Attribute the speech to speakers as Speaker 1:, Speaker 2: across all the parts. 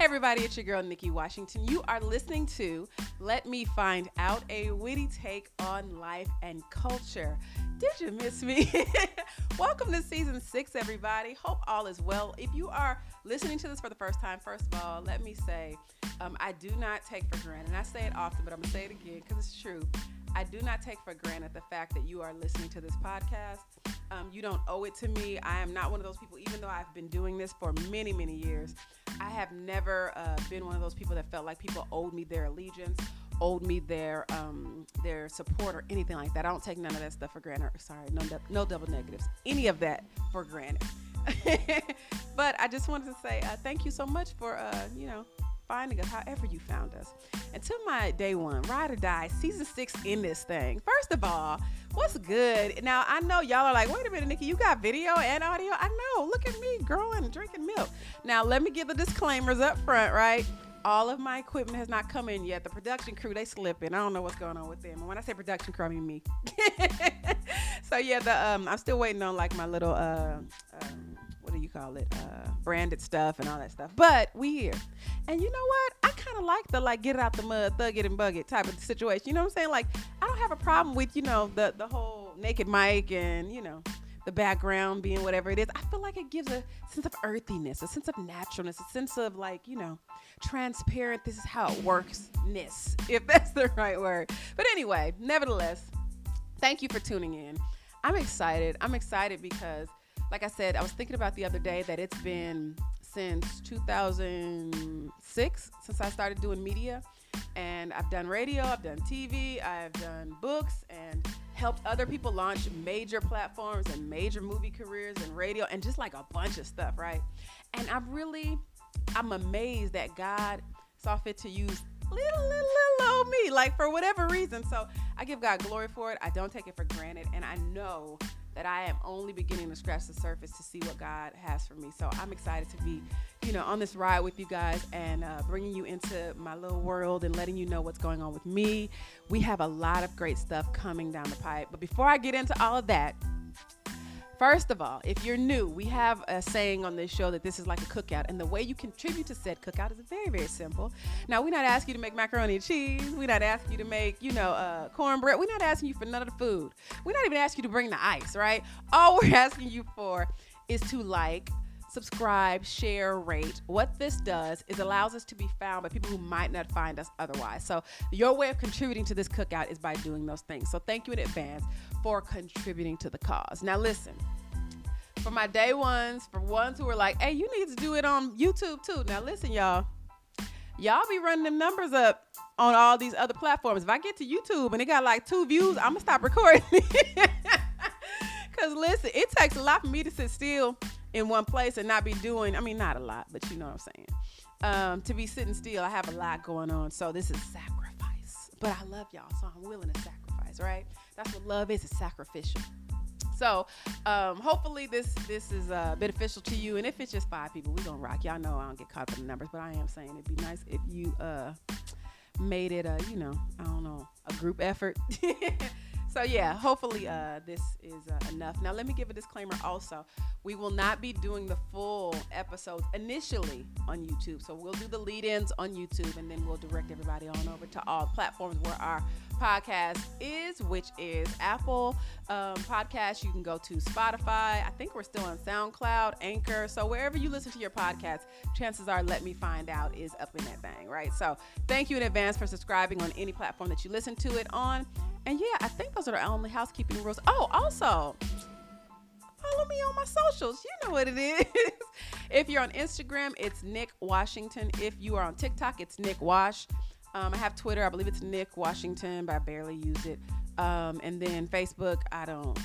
Speaker 1: Everybody, it's your girl, Nikki Washington. You are listening to Let Me Find Out, a witty take on life and culture. Did you miss me? Welcome to season six, everybody. Hope all is well. If you are listening to this for the first time, first of all, let me say um, I do not take for granted, and I say it often, but I'm to say it again because it's true. I do not take for granted the fact that you are listening to this podcast. Um, you don't owe it to me. I am not one of those people, even though I've been doing this for many, many years. I have never uh, been one of those people that felt like people owed me their allegiance, owed me their um, their support or anything like that. I don't take none of that stuff for granted. Sorry, no, no double negatives. Any of that for granted. but I just wanted to say uh, thank you so much for uh, you know finding us however you found us. Until my day one, ride or die, season six in this thing. First of all, what's good? Now I know y'all are like, wait a minute, Nikki, you got video and audio. I know. Look at me growing, drinking milk. Now let me give the disclaimers up front, right? all of my equipment has not come in yet. The production crew, they slipping. I don't know what's going on with them. And when I say production crew, I mean me. so yeah, the um, I'm still waiting on like my little uh, um, call it? Uh, branded stuff and all that stuff. But we here. And you know what? I kind of like the like get it out the mud, thug it and bug it type of situation. You know what I'm saying? Like I don't have a problem with, you know, the the whole naked mic and, you know, the background being whatever it is. I feel like it gives a sense of earthiness, a sense of naturalness, a sense of like, you know, transparent, this is how it works ness, if that's the right word. But anyway, nevertheless, thank you for tuning in. I'm excited. I'm excited because like I said, I was thinking about the other day that it's been since 2006 since I started doing media. And I've done radio, I've done TV, I've done books, and helped other people launch major platforms and major movie careers and radio and just like a bunch of stuff, right? And I'm really, I'm amazed that God saw fit to use little, little, little old me, like for whatever reason. So I give God glory for it. I don't take it for granted. And I know that I am only beginning to scratch the surface to see what God has for me. So I'm excited to be, you know, on this ride with you guys and uh, bringing you into my little world and letting you know what's going on with me. We have a lot of great stuff coming down the pipe. But before I get into all of that, First of all, if you're new, we have a saying on this show that this is like a cookout, and the way you contribute to said cookout is very, very simple. Now, we're not asking you to make macaroni and cheese. We're not asking you to make, you know, uh, cornbread. We're not asking you for none of the food. We're not even asking you to bring the ice, right? All we're asking you for is to like, subscribe, share, rate. What this does is allows us to be found by people who might not find us otherwise. So your way of contributing to this cookout is by doing those things. So thank you in advance for contributing to the cause. Now, listen. For my day ones, for ones who are like, hey, you need to do it on YouTube too. Now, listen, y'all. Y'all be running them numbers up on all these other platforms. If I get to YouTube and it got like two views, I'm gonna stop recording. Cause listen, it takes a lot for me to sit still in one place and not be doing. I mean, not a lot, but you know what I'm saying. Um, to be sitting still, I have a lot going on, so this is sacrifice. But I love y'all, so I'm willing to sacrifice. Right? That's what love is. It's sacrificial. So um, hopefully this this is uh, beneficial to you. And if it's just five people, we're gonna rock. Y'all know I don't get caught up in the numbers, but I am saying it'd be nice if you uh, made it a you know I don't know a group effort. so yeah, hopefully uh, this is uh, enough. Now let me give a disclaimer also. We will not be doing the full episodes initially on YouTube. So we'll do the lead-ins on YouTube and then we'll direct everybody on over to all platforms where our podcast is, which is Apple um, Podcast. You can go to Spotify. I think we're still on SoundCloud, Anchor. So wherever you listen to your podcast, chances are Let Me Find Out is up in that thing, right? So thank you in advance for subscribing on any platform that you listen to it on. And yeah, I think those are the only housekeeping rules. Oh, also, follow me on my socials. You know what it is. if you're on Instagram, it's Nick Washington. If you are on TikTok, it's Nick Wash. Um, I have Twitter. I believe it's Nick Washington, but I barely use it. Um, and then Facebook, I don't.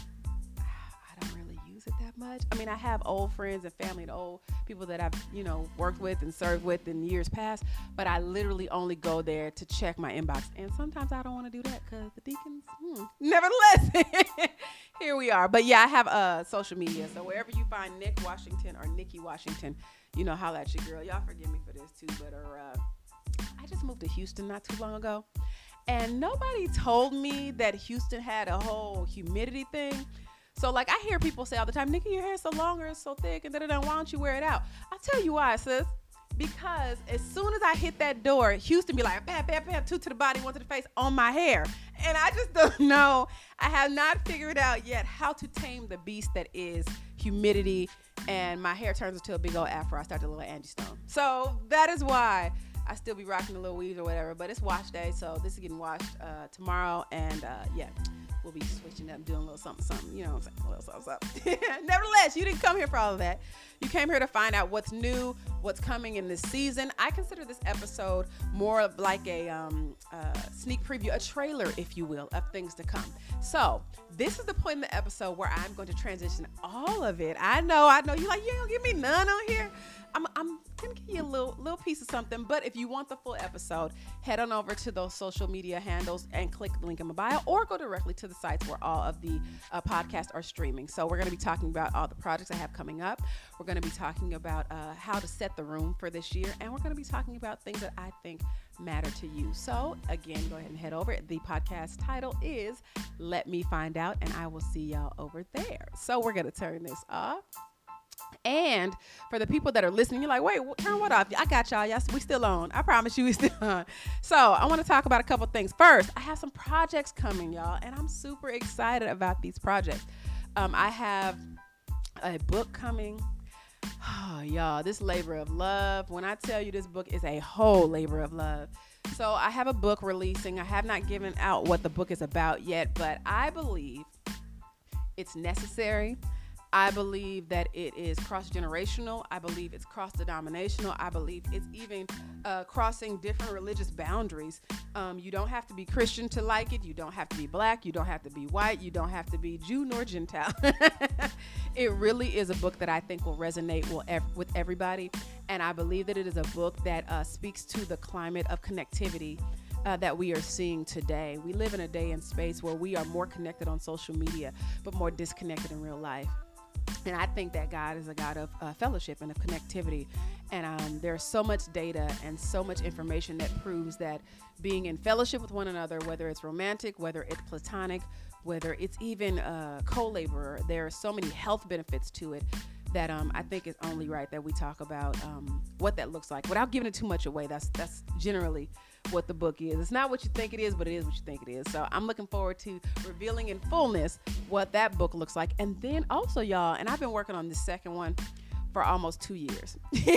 Speaker 1: Much. I mean, I have old friends and family and old people that I've you know worked with and served with in years past. But I literally only go there to check my inbox, and sometimes I don't want to do that because the deacons. Hmm. Nevertheless, here we are. But yeah, I have uh, social media. So wherever you find Nick Washington or Nikki Washington, you know, holla at your girl. Y'all forgive me for this too, but or. Uh, I just moved to Houston not too long ago, and nobody told me that Houston had a whole humidity thing. So like I hear people say all the time, Nikki, your hair's so long or it's so thick, and da da da. Why don't you wear it out? I'll tell you why, sis. because as soon as I hit that door, Houston be like, bam, bam, bam, two to the body, one to the face on my hair. And I just don't know. I have not figured out yet how to tame the beast that is humidity. And my hair turns into a big old afro. I start to look like Angie Stone. So that is why I still be rocking the little weaves or whatever. But it's wash day, so this is getting washed uh, tomorrow. And uh, yeah we'll be switching up, doing a little something, something. You know what I'm saying? A little something, something. Nevertheless, you didn't come here for all of that. You came here to find out what's new, what's coming in this season. I consider this episode more of like a um, uh, sneak preview, a trailer, if you will, of things to come. So this is the point in the episode where I'm going to transition all of it. I know, I know. You're like you don't give me none on here. I'm, I'm gonna give you a little little piece of something. But if you want the full episode, head on over to those social media handles and click the link in my bio, or go directly to the sites where all of the uh, podcasts are streaming. So we're gonna be talking about all the projects I have coming up. We're gonna be talking about uh, how to set the room for this year, and we're gonna be talking about things that I think matter to you. So again, go ahead and head over. The podcast title is "Let Me Find Out," and I will see y'all over there. So we're gonna turn this off. And for the people that are listening, you're like, wait, turn what off? I got y'all. Yes, we still on. I promise you, we still on. So I want to talk about a couple things. First, I have some projects coming, y'all, and I'm super excited about these projects. Um, I have a book coming. Oh, y'all, this labor of love. When I tell you this book is a whole labor of love. So I have a book releasing. I have not given out what the book is about yet, but I believe it's necessary. I believe that it is cross generational. I believe it's cross denominational. I believe it's even uh, crossing different religious boundaries. Um, you don't have to be Christian to like it. You don't have to be black. You don't have to be white. You don't have to be Jew nor Gentile. it really is a book that I think will resonate will ev- with everybody. And I believe that it is a book that uh, speaks to the climate of connectivity. Uh, that we are seeing today. We live in a day and space where we are more connected on social media, but more disconnected in real life. And I think that God is a God of uh, fellowship and of connectivity. And um, there's so much data and so much information that proves that being in fellowship with one another, whether it's romantic, whether it's platonic, whether it's even a co laborer, there are so many health benefits to it that um, I think it's only right that we talk about um, what that looks like without giving it too much away. That's that's generally what the book is. It's not what you think it is, but it is what you think it is. So I'm looking forward to revealing in fullness what that book looks like. And then also, y'all, and I've been working on this second one for almost two years.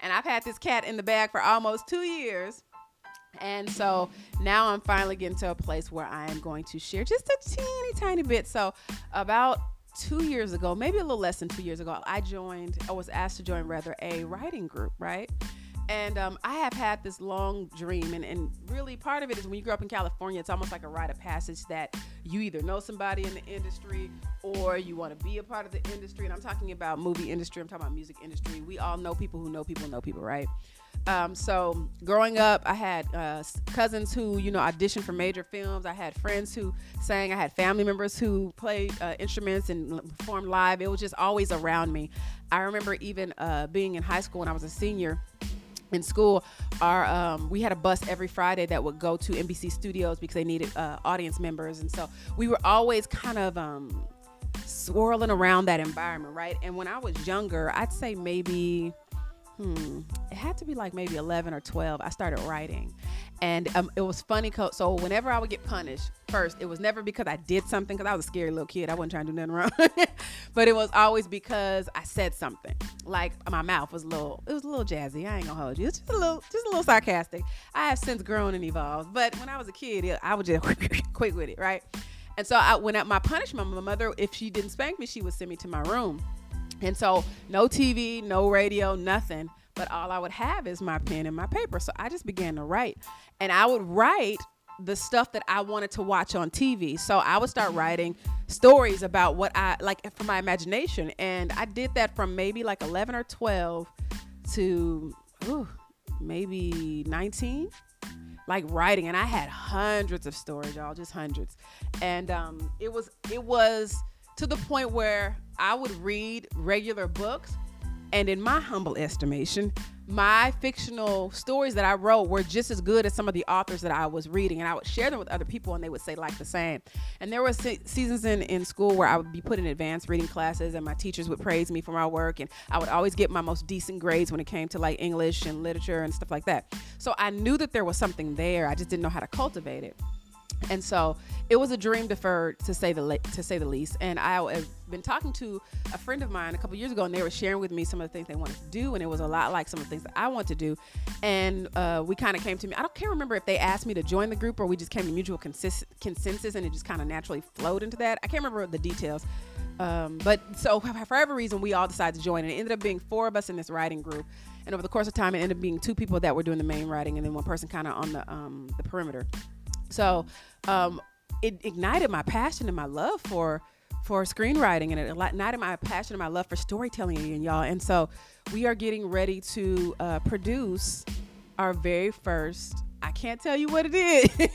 Speaker 1: and I've had this cat in the bag for almost two years. And so now I'm finally getting to a place where I am going to share just a teeny tiny bit. So, about two years ago, maybe a little less than two years ago, I joined, I was asked to join rather a writing group, right? And um, I have had this long dream, and, and really part of it is when you grow up in California, it's almost like a rite of passage that you either know somebody in the industry or you want to be a part of the industry. And I'm talking about movie industry, I'm talking about music industry. We all know people who know people know people, right? Um, so growing up, I had uh, cousins who, you know, auditioned for major films. I had friends who sang. I had family members who played uh, instruments and performed live. It was just always around me. I remember even uh, being in high school when I was a senior in school our um, we had a bus every friday that would go to nbc studios because they needed uh, audience members. And so we were always kind of um, swirling around that environment right? And when i was younger i'd say maybe hmm, it had to be like maybe 11 or 12. I started writing. And um, it was funny. So whenever I would get punished, first, it was never because I did something, because I was a scary little kid. I wasn't trying to do nothing wrong. but it was always because I said something. Like my mouth was a little, it was a little jazzy. I ain't gonna hold you. It's just a little, just a little sarcastic. I have since grown and evolved. But when I was a kid, I would just quick with it, right? And so I, when at my punishment, my mother, if she didn't spank me, she would send me to my room and so, no TV, no radio, nothing. But all I would have is my pen and my paper. So I just began to write. And I would write the stuff that I wanted to watch on TV. So I would start writing stories about what I like from my imagination. And I did that from maybe like 11 or 12 to ooh, maybe 19 like writing and i had hundreds of stories y'all just hundreds and um, it was it was to the point where I would read regular books And in my humble estimation, my fictional stories that I wrote were just as good as some of the authors that I was reading, and I would share them with other people, and they would say like the same. And there were se- seasons in in school where I would be put in advanced reading classes, and my teachers would praise me for my work, and I would always get my most decent grades when it came to like English and literature and stuff like that. So I knew that there was something there. I just didn't know how to cultivate it and so it was a dream deferred to say the to say the least. And i have been talking to a friend of mine a couple years ago and they were sharing with me some of the things they wanted to do and it was a lot like some of the things that i want to do. And uh, we kind of came to me i don't can't remember if they asked me to join the group or we just came to mutual consist- consensus and it just kind of naturally flowed into that. I can't remember the details um, but so for whatever reason we all decided to join and it ended up being four of us in this writing group. And over the course of time it ended up being two people that were doing the main writing and then one person kind of on the um, the perimeter so um, it ignited my passion and my love for for screenwriting and it ignited my passion and my love for storytelling and y'all. And so we are getting ready to uh, produce our very first. I can't tell you what it is.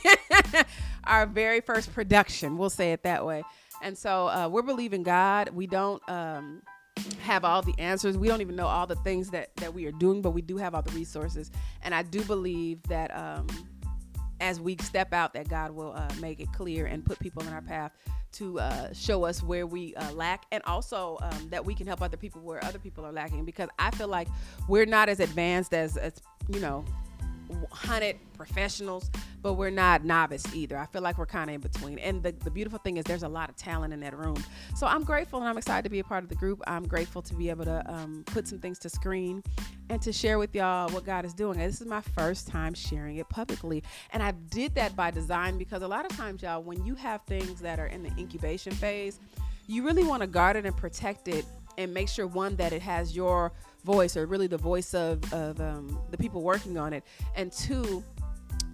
Speaker 1: our very first production. We'll say it that way. And so uh, we're believing God. We don't. Um, have all the answers. We don't even know all the things that that we are doing, but we do have all the resources. And I do believe that um, as we step out, that God will uh, make it clear and put people in our path to uh, show us where we uh, lack, and also um, that we can help other people where other people are lacking. Because I feel like we're not as advanced as, as you know, hunted professionals, but we're not novice either. I feel like we're kind of in between. And the, the beautiful thing is there's a lot of talent in that room. So I'm grateful and I'm excited to be a part of the group. I'm grateful to be able to um, put some things to screen and to share with y'all what God is doing. This is my first time sharing it publicly. And I did that by design because a lot of times, y'all, when you have things that are in the incubation phase, you really want to guard it and protect it and make sure one that it has your voice or really the voice of, of um, the people working on it and two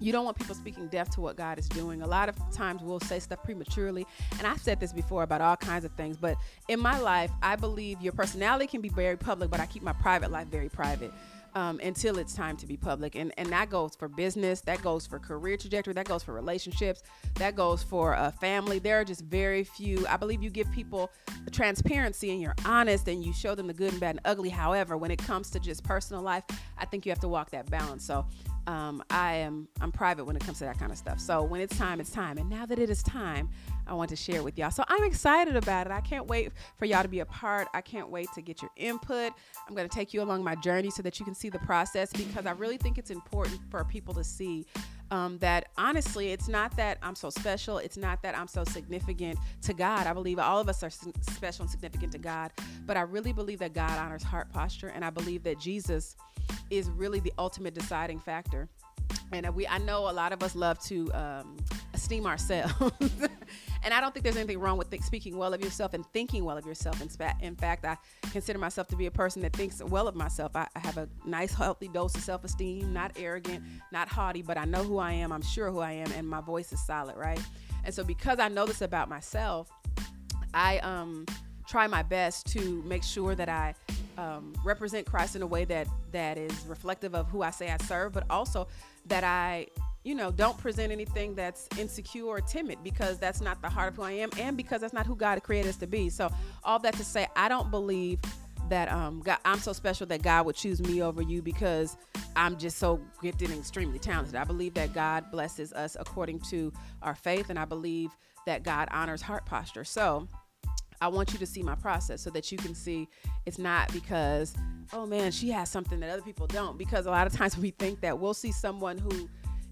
Speaker 1: you don't want people speaking deaf to what God is doing. A lot of times we'll say stuff prematurely. And I've said this before about all kinds of things. But in my life, I believe your personality can be very public, but I keep my private life very private um, until it's time to be public. And, and that goes for business, that goes for career trajectory, that goes for relationships, that goes for a family. There are just very few. I believe you give people transparency and you're honest and you show them the good and bad and ugly. However, when it comes to just personal life, I think you have to walk that balance. So um, I am I'm private when it comes to that kind of stuff. So when it's time, it's time. And now that it is time, I want to share with y'all. So I'm excited about it. I can't wait for y'all to be a part. I can't wait to get your input. I'm going to take you along my journey so that you can see the process because I really think it's important for people to see um, that honestly, it's not that I'm so special. It's not that I'm so significant to God. I believe all of us are special and significant to God, but I really believe that God honors heart posture, and I believe that Jesus is really the ultimate deciding factor. And we, I know a lot of us love to um, esteem ourselves. and I don't think there's anything wrong with th- speaking well of yourself and thinking well of yourself. In, in fact, I consider myself to be a person that thinks well of myself. I, I have a nice, healthy dose of self esteem, not arrogant, not haughty, but I know who I am. I'm sure who I am, and my voice is solid, right? And so, because I know this about myself, I um, try my best to make sure that I um, represent Christ in a way that that is reflective of who I say I serve, but also that I, you know, don't present anything that's insecure or timid because that's not the heart of who I am, and because that's not who God created us to be. So all that to say, I don't believe that um, God, I'm so special that God would choose me over you because I'm just so gifted and extremely talented. I believe that God blesses us according to our faith, and I believe that God honors heart posture. So I want you to see my process so that you can see it's not because, oh man, she has something that other people don't. Because a lot of times we think that we'll see someone who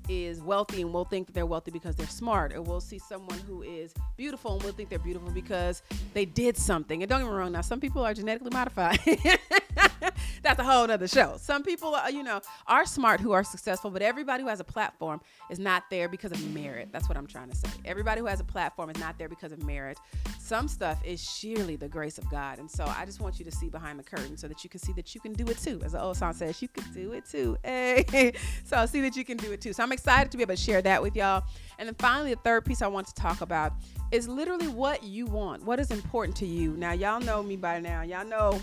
Speaker 1: is wealthy and we'll think that they're wealthy because they're smart, or we'll see someone who is beautiful and we'll think they're beautiful because they did something. And don't get me wrong, now some people are genetically modified. That's a whole other show. Some people, are, you know, are smart who are successful, but everybody who has a platform is not there because of merit. That's what I'm trying to say. Everybody who has a platform is not there because of merit. Some stuff is sheerly the grace of God. And so I just want you to see behind the curtain so that you can see that you can do it too. As the old song says, you can do it too. Hey. so see that you can do it too. So I'm excited to be able to share that with y'all. And then finally, the third piece I want to talk about is literally what you want. What is important to you? Now, y'all know me by now. Y'all know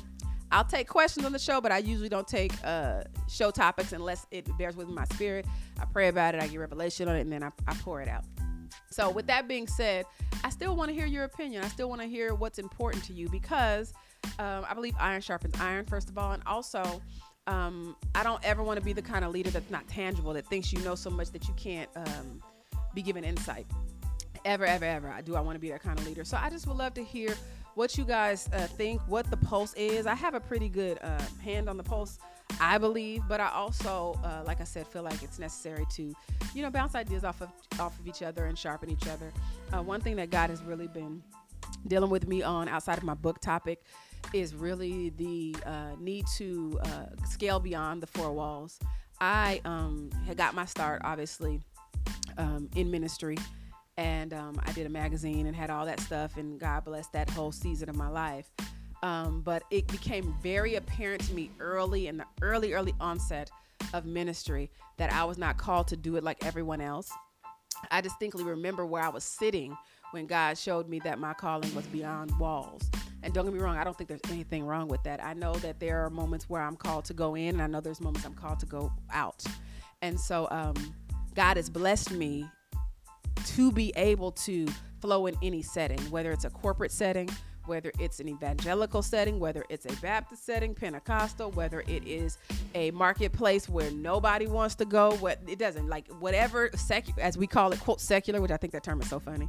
Speaker 1: I'll take questions on the show, but I usually don't take uh, show topics unless it bears with my spirit. I pray about it, I get revelation on it, and then I, I pour it out. So, with that being said, I still want to hear your opinion. I still want to hear what's important to you because um, I believe iron sharpens iron, first of all. And also, um, I don't ever want to be the kind of leader that's not tangible, that thinks you know so much that you can't um, be given insight. Ever, ever, ever. I do. I want to be that kind of leader. So I just would love to hear what you guys uh, think, what the pulse is. I have a pretty good uh, hand on the pulse I believe, but I also, uh, like I said, feel like it's necessary to, you know, bounce ideas off of off of each other and sharpen each other. Uh, one thing that God has really been dealing with me on outside of my book topic is really the uh, need to uh, scale beyond the four walls. I um, had got my start, obviously, um, in ministry, and um, I did a magazine and had all that stuff, and God bless that whole season of my life. Um, but it became very apparent to me early in the early, early onset of ministry that I was not called to do it like everyone else. I distinctly remember where I was sitting when God showed me that my calling was beyond walls. And don't get me wrong, I don't think there's anything wrong with that. I know that there are moments where I'm called to go in, and I know there's moments I'm called to go out. And so um, God has blessed me to be able to flow in any setting, whether it's a corporate setting, whether it's an evangelical setting, whether it's a Baptist setting, Pentecostal, whether it is a marketplace where nobody wants to go, what it doesn't like whatever secular as we call it, quote secular, which I think that term is so funny.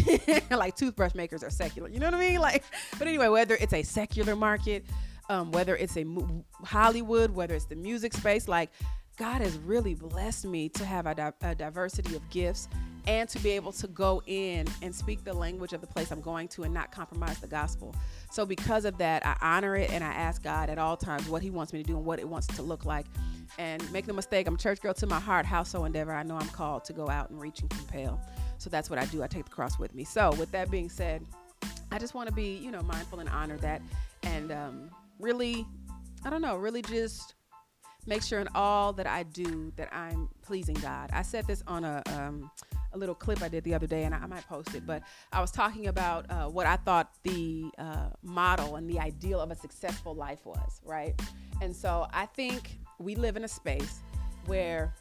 Speaker 1: like toothbrush makers are secular, you know what I mean? Like, but anyway, whether it's a secular market, um, whether it's a Hollywood, whether it's the music space, like God has really blessed me to have a, di- a, diversity of gifts and to be able to go in and speak the language of the place I'm going to and not compromise the gospel. So, because of that, I honor it and I ask God at all times what He wants me to do and what it wants to look like. And make no mistake, I'm a church girl to my heart, house so endeavor. I know I'm called to go out and reach and compel. So, that's what I do. I take the cross with me. So, with that being said, I just want to be, you know, mindful and honor that and um, really, I don't know, really just make sure in all that I do that I'm pleasing God. I said this on a um, a little clip I did the other day, and I, I might post it. But I was talking about uh, what I thought the uh, model and the ideal of a successful life was, right? And so I think we live in a space where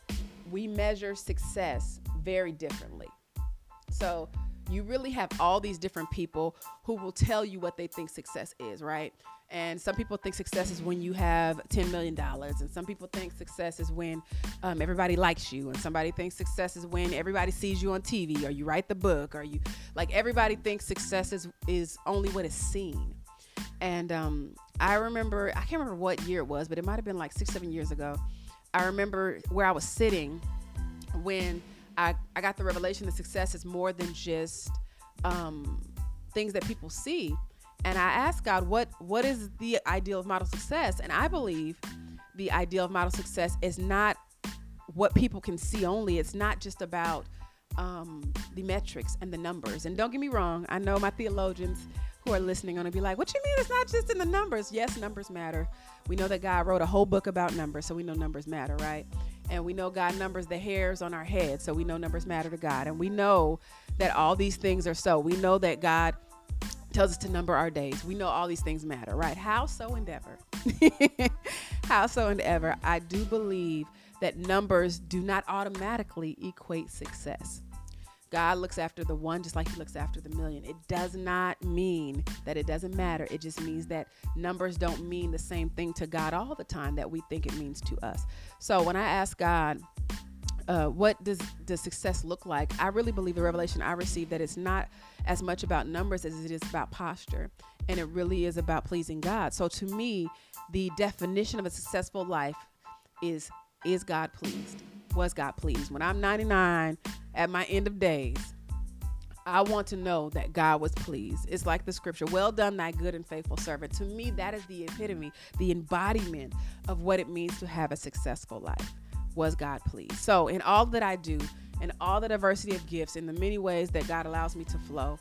Speaker 1: we measure success very differently. So you really have all these different people who will tell you what they think success is, right? And some people think success is when you have $10 million. And some people think success is when um, everybody likes you. And somebody thinks success is when everybody sees you on TV or you write the book or you, like, everybody thinks success is, is only what is seen. And um, I remember, I can't remember what year it was, but it might have been like six, seven years ago. I remember where I was sitting when I, I got the revelation that success is more than just um, things that people see and I asked God, what what is the ideal of model success? And I believe the ideal of model success is not what people can see only. It's not just about um, the metrics and the numbers. And don't get me wrong, I know my theologians who are listening are going to be like, what you mean it's not just in the numbers? Yes, numbers matter. We know that God wrote a whole book about numbers, so we know numbers matter, right? And we know God numbers the hairs on our head, so we know numbers matter to God. And we know that all these things are so. We know that God tells us to number our days. We know all these things matter, right? How so endeavor. How so endeavor. I do believe that numbers do not automatically equate success. God looks after the one just like he looks after the million. It does not mean that it doesn't matter. It just means that numbers don't mean the same thing to God all the time that we think it means to us. So when I ask God, uh, what does does success look like? I really believe the revelation I received that it's not as much about numbers as it is about posture, and it really is about pleasing God. So to me, the definition of a successful life is is God pleased? Was God pleased? When I'm 99 at my end of days, I want to know that God was pleased. It's like the scripture, well done, thy good and faithful servant. To me, that is the epitome, the embodiment of what it means to have a successful life was God pleased? So, in all that I do, in all the diversity of gifts, in the many ways that God allows me to flow,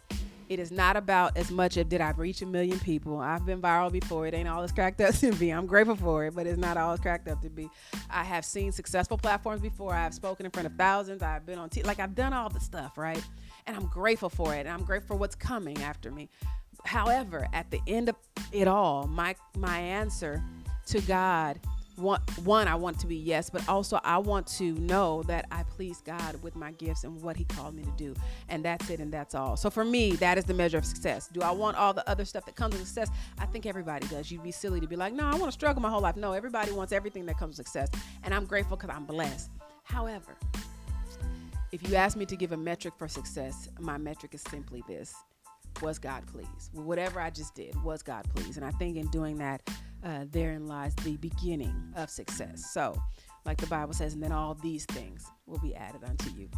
Speaker 1: it is not about as much of did I reach a million people. I've been viral before. It ain't all as cracked up to be. I'm grateful for it, but it's not all as cracked up to be. I have seen successful platforms before. I have spoken in front of thousands. I've been on, t- like I've done all the stuff, right? And I'm grateful for it. And I'm grateful for what's coming after me. However, at the end of it all, my my answer to God one, one, I want to be yes, but also I want to know that I please God with my gifts and what He called me to do. And that's it, and that's all. So for me, that is the measure of success. Do I want all the other stuff that comes with success? I think everybody does. You'd be silly to be like, no, I want to struggle my whole life. No, everybody wants everything that comes with success. And I'm grateful because I'm blessed. However, if you ask me to give a metric for success, my metric is simply this was God pleased? Whatever I just did, was God pleased? And I think in doing that, uh, therein lies the beginning of success. So, like the Bible says, and then all these things will be added unto you.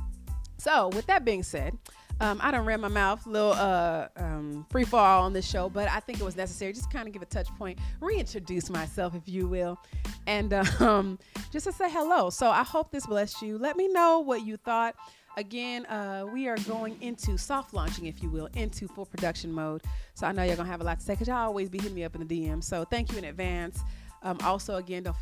Speaker 1: So, with that being said, um, I don't ran my mouth, little uh, um, free fall on this show, but I think it was necessary just kind of give a touch point, reintroduce myself, if you will, and um, just to say hello. So I hope this blessed you. Let me know what you thought. Again, uh, we are going into soft launching, if you will, into full production mode. So I know you're gonna have a lot to say because y'all always be hitting me up in the DM. So thank you in advance. Um, also, again, don't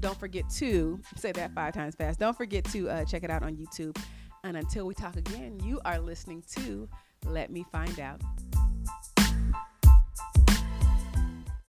Speaker 1: don't forget to say that five times fast. Don't forget to uh, check it out on YouTube. And until we talk again, you are listening to Let Me Find Out.